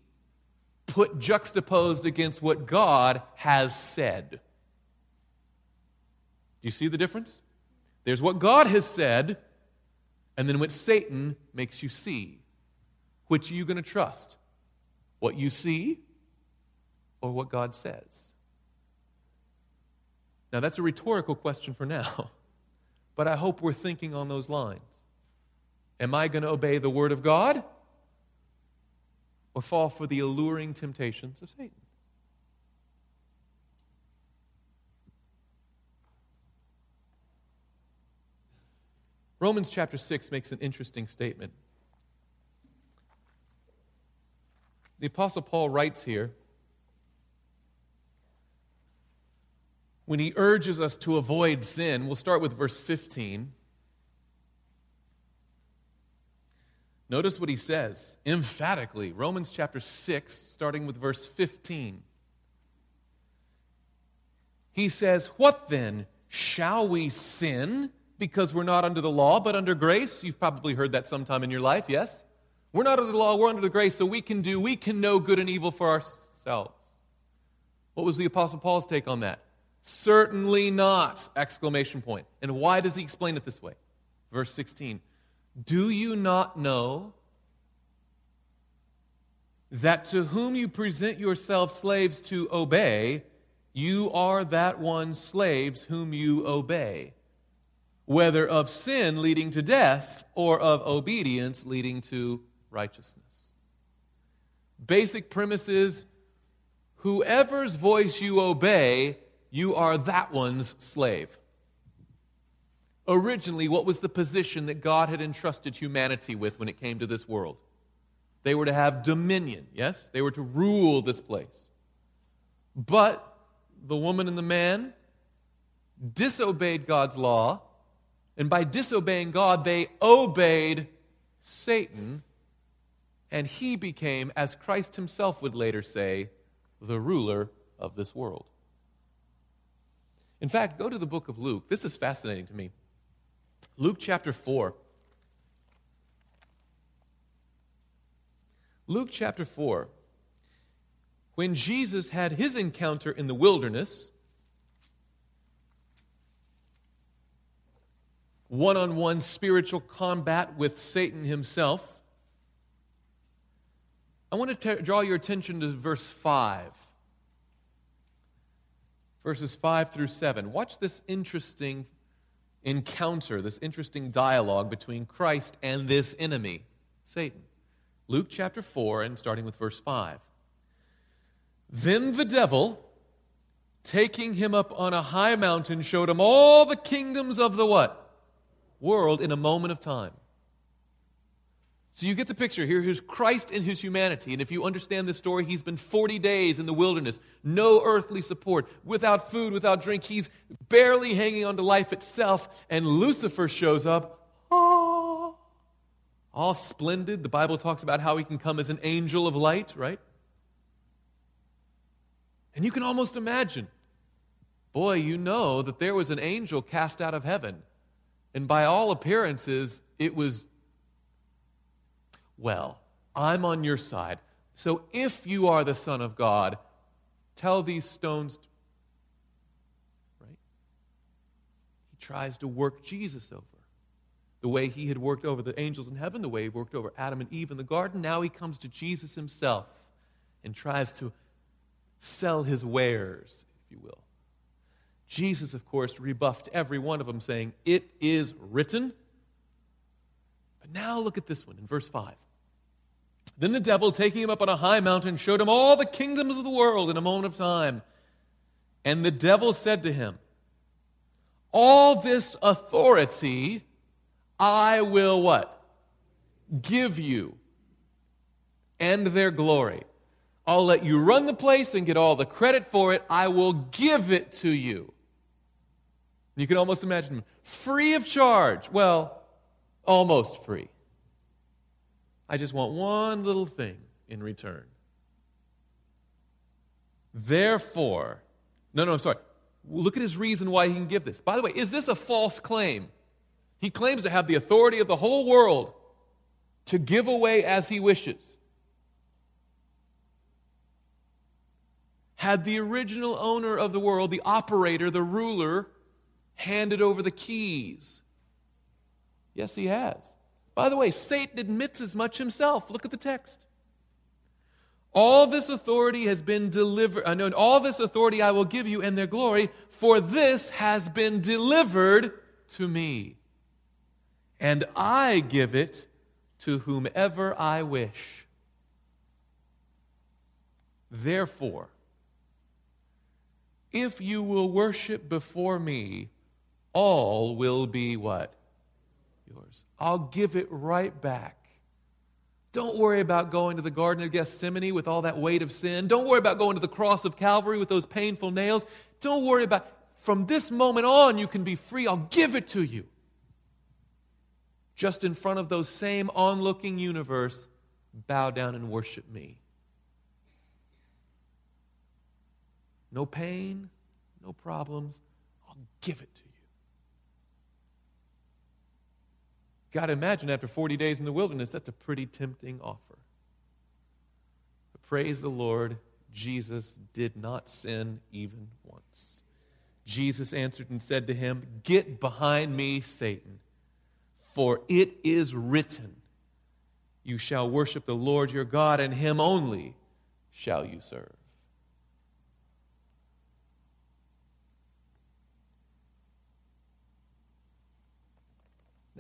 put juxtaposed against what God has said. Do you see the difference? There's what God has said, and then what Satan makes you see. Which are you going to trust? What you see or what God says? Now, that's a rhetorical question for now, but I hope we're thinking on those lines. Am I going to obey the Word of God or fall for the alluring temptations of Satan? Romans chapter 6 makes an interesting statement. The Apostle Paul writes here when he urges us to avoid sin. We'll start with verse 15. Notice what he says emphatically. Romans chapter 6, starting with verse 15. He says, What then? Shall we sin because we're not under the law but under grace? You've probably heard that sometime in your life, yes? We're not under the law, we're under the grace, so we can do, we can know good and evil for ourselves. What was the Apostle Paul's take on that? Certainly not! Exclamation point. And why does he explain it this way? Verse 16. Do you not know that to whom you present yourselves slaves to obey, you are that one slaves whom you obey, whether of sin leading to death or of obedience leading to righteousness. Basic premises whoever's voice you obey, you are that one's slave. Originally, what was the position that God had entrusted humanity with when it came to this world? They were to have dominion, yes? They were to rule this place. But the woman and the man disobeyed God's law, and by disobeying God, they obeyed Satan, and he became, as Christ himself would later say, the ruler of this world. In fact, go to the book of Luke. This is fascinating to me. Luke chapter 4. Luke chapter 4 when Jesus had his encounter in the wilderness, one on one spiritual combat with Satan himself, I want to t- draw your attention to verse 5. Verses 5 through 7. Watch this interesting encounter, this interesting dialogue between Christ and this enemy, Satan. Luke chapter 4, and starting with verse 5. Then the devil, taking him up on a high mountain, showed him all the kingdoms of the what? World in a moment of time. So you get the picture here. Here's Christ in his humanity. And if you understand this story, he's been 40 days in the wilderness, no earthly support, without food, without drink. He's barely hanging on to life itself. And Lucifer shows up, ah, all splendid. The Bible talks about how he can come as an angel of light, right? And you can almost imagine, boy, you know that there was an angel cast out of heaven. And by all appearances, it was, well, I'm on your side. So if you are the Son of God, tell these stones. To... Right? He tries to work Jesus over. The way he had worked over the angels in heaven, the way he worked over Adam and Eve in the garden. Now he comes to Jesus himself and tries to sell his wares, if you will. Jesus, of course, rebuffed every one of them, saying, It is written. But now look at this one in verse 5. Then the devil, taking him up on a high mountain, showed him all the kingdoms of the world in a moment of time. And the devil said to him, All this authority I will what? Give you and their glory. I'll let you run the place and get all the credit for it. I will give it to you. You can almost imagine free of charge. Well, almost free. I just want one little thing in return. Therefore, no, no, I'm sorry. Look at his reason why he can give this. By the way, is this a false claim? He claims to have the authority of the whole world to give away as he wishes. had the original owner of the world, the operator, the ruler, handed over the keys? Yes, he has. By the way, Satan admits as much himself. Look at the text. All this authority has been delivered. I know all this authority I will give you in their glory, for this has been delivered to me. And I give it to whomever I wish. Therefore, if you will worship before me, all will be what? I'll give it right back. Don't worry about going to the Garden of Gethsemane with all that weight of sin. Don't worry about going to the cross of Calvary with those painful nails. Don't worry about, from this moment on, you can be free. I'll give it to you. Just in front of those same onlooking universe, bow down and worship me. No pain, no problems. I'll give it to you. To imagine after 40 days in the wilderness, that's a pretty tempting offer. But praise the Lord, Jesus did not sin even once. Jesus answered and said to him, Get behind me, Satan, for it is written, You shall worship the Lord your God, and him only shall you serve.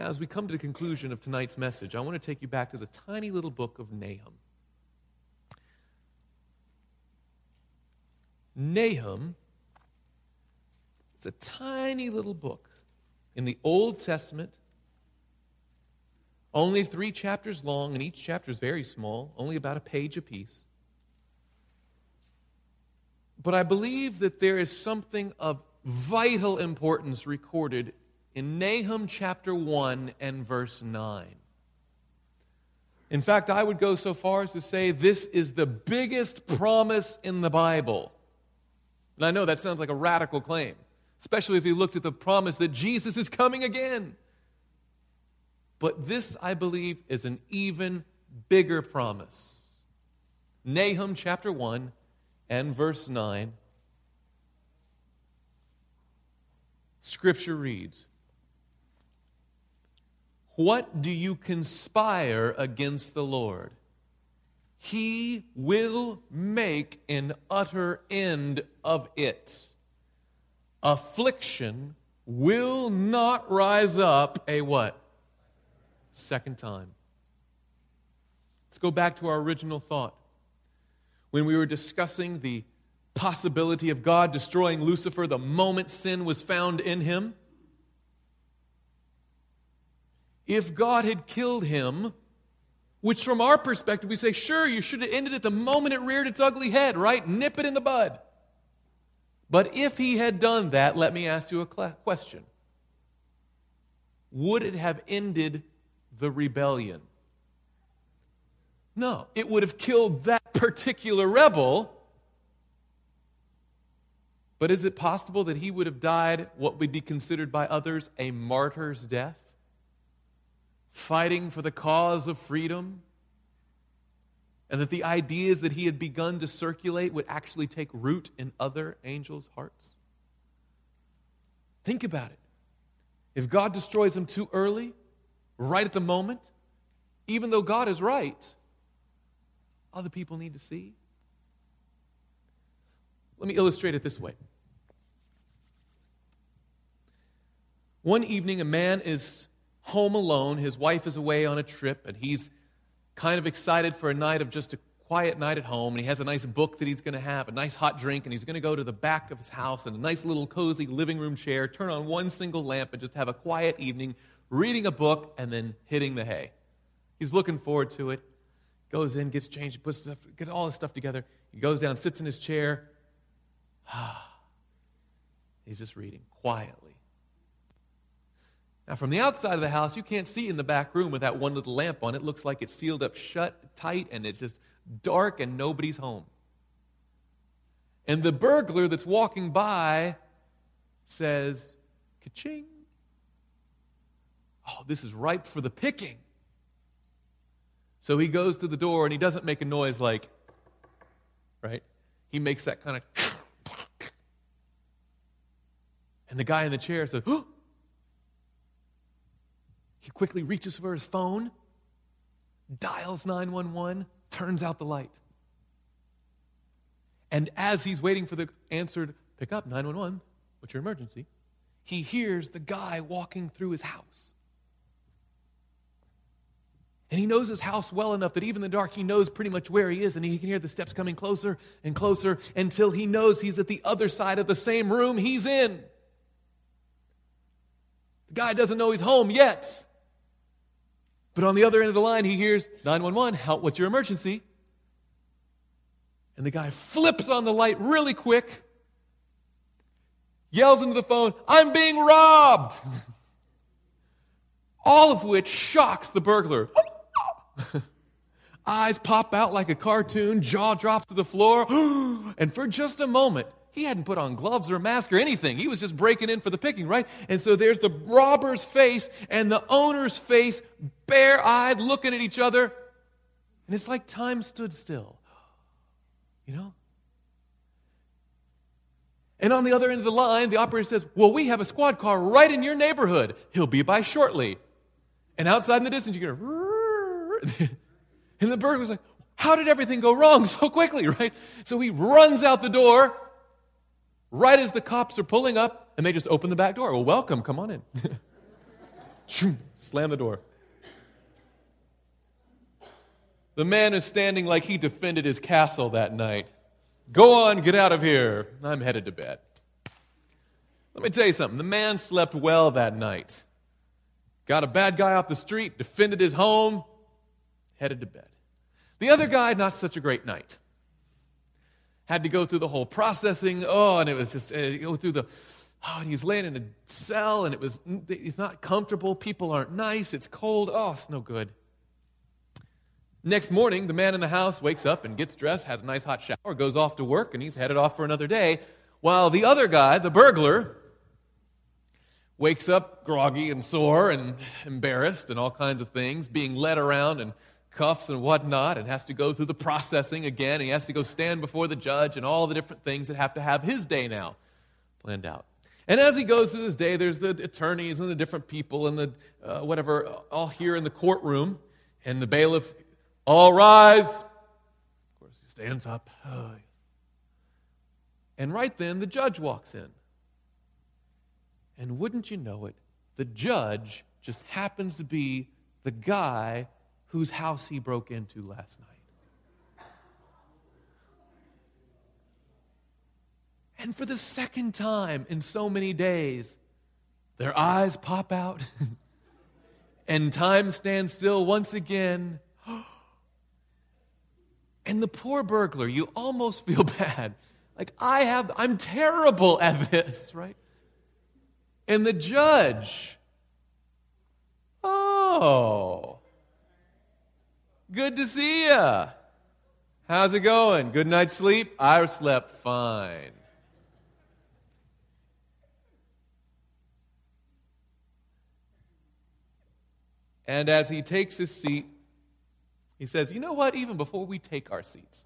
Now, as we come to the conclusion of tonight's message, I want to take you back to the tiny little book of Nahum. Nahum is a tiny little book in the Old Testament, only three chapters long, and each chapter is very small, only about a page apiece. But I believe that there is something of vital importance recorded in Nahum chapter 1 and verse 9. In fact, I would go so far as to say this is the biggest promise in the Bible. And I know that sounds like a radical claim, especially if you looked at the promise that Jesus is coming again. But this, I believe, is an even bigger promise. Nahum chapter 1 and verse 9. Scripture reads what do you conspire against the Lord? He will make an utter end of it. Affliction will not rise up a what? Second time. Let's go back to our original thought. When we were discussing the possibility of God destroying Lucifer the moment sin was found in him, if God had killed him, which from our perspective we say, sure, you should have ended it the moment it reared its ugly head, right? Nip it in the bud. But if he had done that, let me ask you a question Would it have ended the rebellion? No, it would have killed that particular rebel. But is it possible that he would have died what would be considered by others a martyr's death? Fighting for the cause of freedom, and that the ideas that he had begun to circulate would actually take root in other angels' hearts? Think about it. If God destroys them too early, right at the moment, even though God is right, other people need to see. Let me illustrate it this way. One evening, a man is home alone. His wife is away on a trip, and he's kind of excited for a night of just a quiet night at home. And he has a nice book that he's going to have, a nice hot drink, and he's going to go to the back of his house in a nice little cozy living room chair, turn on one single lamp, and just have a quiet evening reading a book and then hitting the hay. He's looking forward to it. Goes in, gets changed, puts stuff, gets all his stuff together. He goes down, sits in his chair. He's just reading quietly. Now, from the outside of the house, you can't see in the back room with that one little lamp on. It looks like it's sealed up shut tight and it's just dark and nobody's home. And the burglar that's walking by says, Ka-ching. Oh, this is ripe for the picking. So he goes to the door and he doesn't make a noise like, right? He makes that kind of. And the guy in the chair says, oh, he quickly reaches for his phone, dials 911, turns out the light. And as he's waiting for the answer to pick up 911, what's your emergency? He hears the guy walking through his house. And he knows his house well enough that even in the dark, he knows pretty much where he is, and he can hear the steps coming closer and closer until he knows he's at the other side of the same room he's in. The guy doesn't know he's home yet. But on the other end of the line, he hears 911, help, what's your emergency? And the guy flips on the light really quick, yells into the phone, I'm being robbed! All of which shocks the burglar. Eyes pop out like a cartoon, jaw drops to the floor, and for just a moment, he hadn't put on gloves or a mask or anything. He was just breaking in for the picking, right? And so there's the robber's face and the owner's face, bare eyed, looking at each other. And it's like time stood still. You know? And on the other end of the line, the operator says, Well, we have a squad car right in your neighborhood. He'll be by shortly. And outside in the distance, you hear, and the burglar's like, How did everything go wrong so quickly, right? So he runs out the door right as the cops are pulling up, and they just open the back door. Well, welcome, come on in. Slam the door. The man is standing like he defended his castle that night. Go on, get out of here. I'm headed to bed. Let me tell you something. The man slept well that night. Got a bad guy off the street, defended his home, headed to bed. The other guy, not such a great night had to go through the whole processing. Oh, and it was just uh, go through the. Oh, and he's laying in a cell, and it was he's not comfortable. People aren't nice. It's cold. Oh, it's no good. Next morning, the man in the house wakes up and gets dressed, has a nice hot shower, goes off to work, and he's headed off for another day. While the other guy, the burglar, wakes up groggy and sore and embarrassed and all kinds of things, being led around and cuffs and whatnot and has to go through the processing again. And he has to go stand before the judge and all the different things that have to have his day now planned out. And as he goes through his day, there's the attorneys and the different people and the uh, whatever, all here in the courtroom. And the bailiff, all rise. Of course, he stands up. And right then, the judge walks in. And wouldn't you know it, the judge just happens to be the guy whose house he broke into last night. And for the second time in so many days, their eyes pop out and time stands still once again. And the poor burglar, you almost feel bad. Like, I have, I'm terrible at this, right? And the judge, oh, Good to see you. How's it going? Good night's sleep? I slept fine. And as he takes his seat, he says, You know what? Even before we take our seats,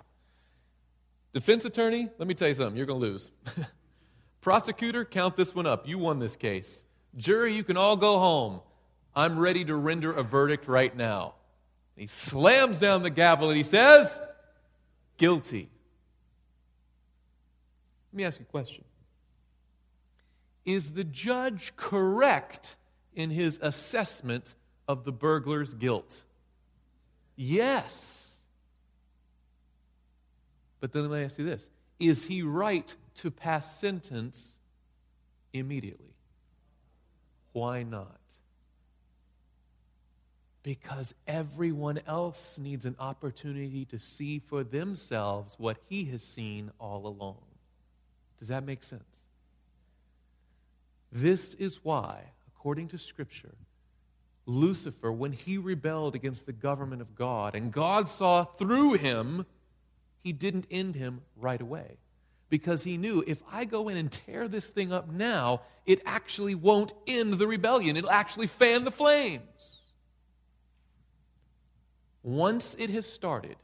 defense attorney, let me tell you something, you're going to lose. Prosecutor, count this one up. You won this case. Jury, you can all go home. I'm ready to render a verdict right now. He slams down the gavel and he says, Guilty. Let me ask you a question Is the judge correct in his assessment of the burglar's guilt? Yes. But then let me ask you this Is he right to pass sentence immediately? Why not? Because everyone else needs an opportunity to see for themselves what he has seen all along. Does that make sense? This is why, according to Scripture, Lucifer, when he rebelled against the government of God and God saw through him, he didn't end him right away. Because he knew if I go in and tear this thing up now, it actually won't end the rebellion. It'll actually fan the flames. Once it has started,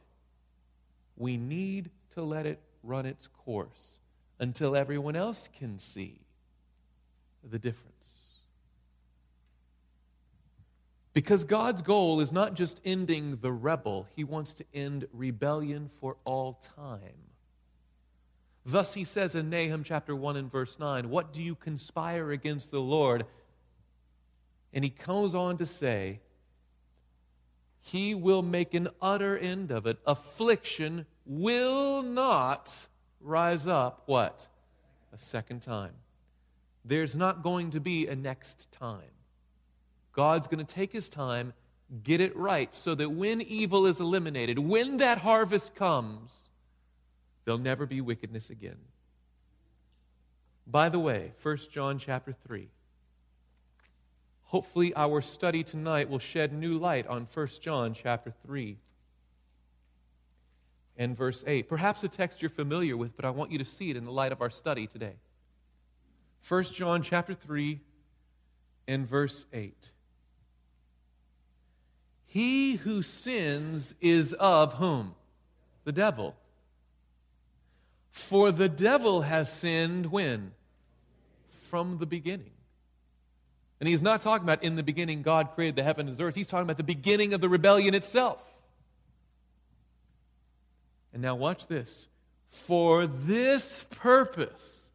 we need to let it run its course until everyone else can see the difference. Because God's goal is not just ending the rebel, He wants to end rebellion for all time. Thus, He says in Nahum chapter 1 and verse 9, What do you conspire against the Lord? And He goes on to say, he will make an utter end of it. Affliction will not rise up, what? A second time. There's not going to be a next time. God's going to take his time, get it right so that when evil is eliminated, when that harvest comes, there'll never be wickedness again. By the way, 1 John chapter 3. Hopefully, our study tonight will shed new light on 1 John chapter 3 and verse 8. Perhaps a text you're familiar with, but I want you to see it in the light of our study today. 1 John chapter 3 and verse 8. He who sins is of whom? The devil. For the devil has sinned when? From the beginning. And he's not talking about in the beginning God created the heaven and the earth. He's talking about the beginning of the rebellion itself. And now watch this. For this purpose,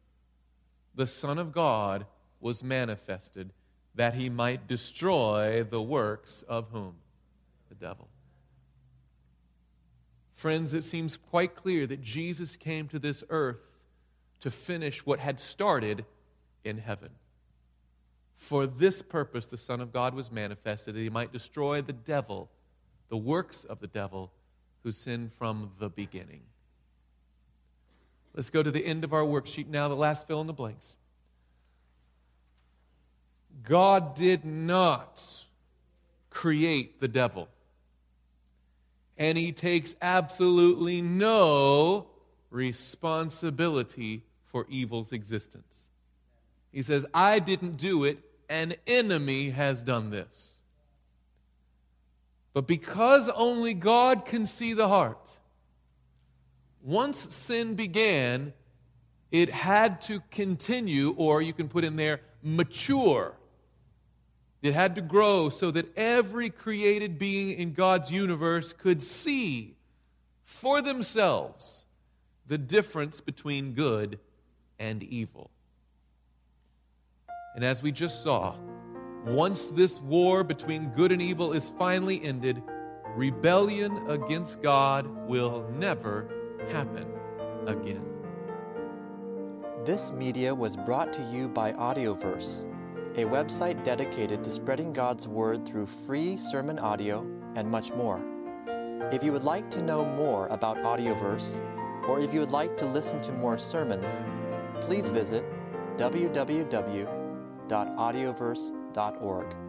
the Son of God was manifested, that he might destroy the works of whom? the devil. Friends, it seems quite clear that Jesus came to this earth to finish what had started in heaven. For this purpose, the Son of God was manifested, that he might destroy the devil, the works of the devil, who sinned from the beginning. Let's go to the end of our worksheet now, the last fill in the blanks. God did not create the devil and he takes absolutely no responsibility for evil's existence. He says, I didn't do it, an enemy has done this. But because only God can see the heart, once sin began, it had to continue, or you can put in there, mature it had to grow so that every created being in God's universe could see for themselves the difference between good and evil. And as we just saw, once this war between good and evil is finally ended, rebellion against God will never happen again. This media was brought to you by Audioverse a website dedicated to spreading God's Word through free sermon audio and much more. If you would like to know more about Audioverse, or if you would like to listen to more sermons, please visit www.audioverse.org.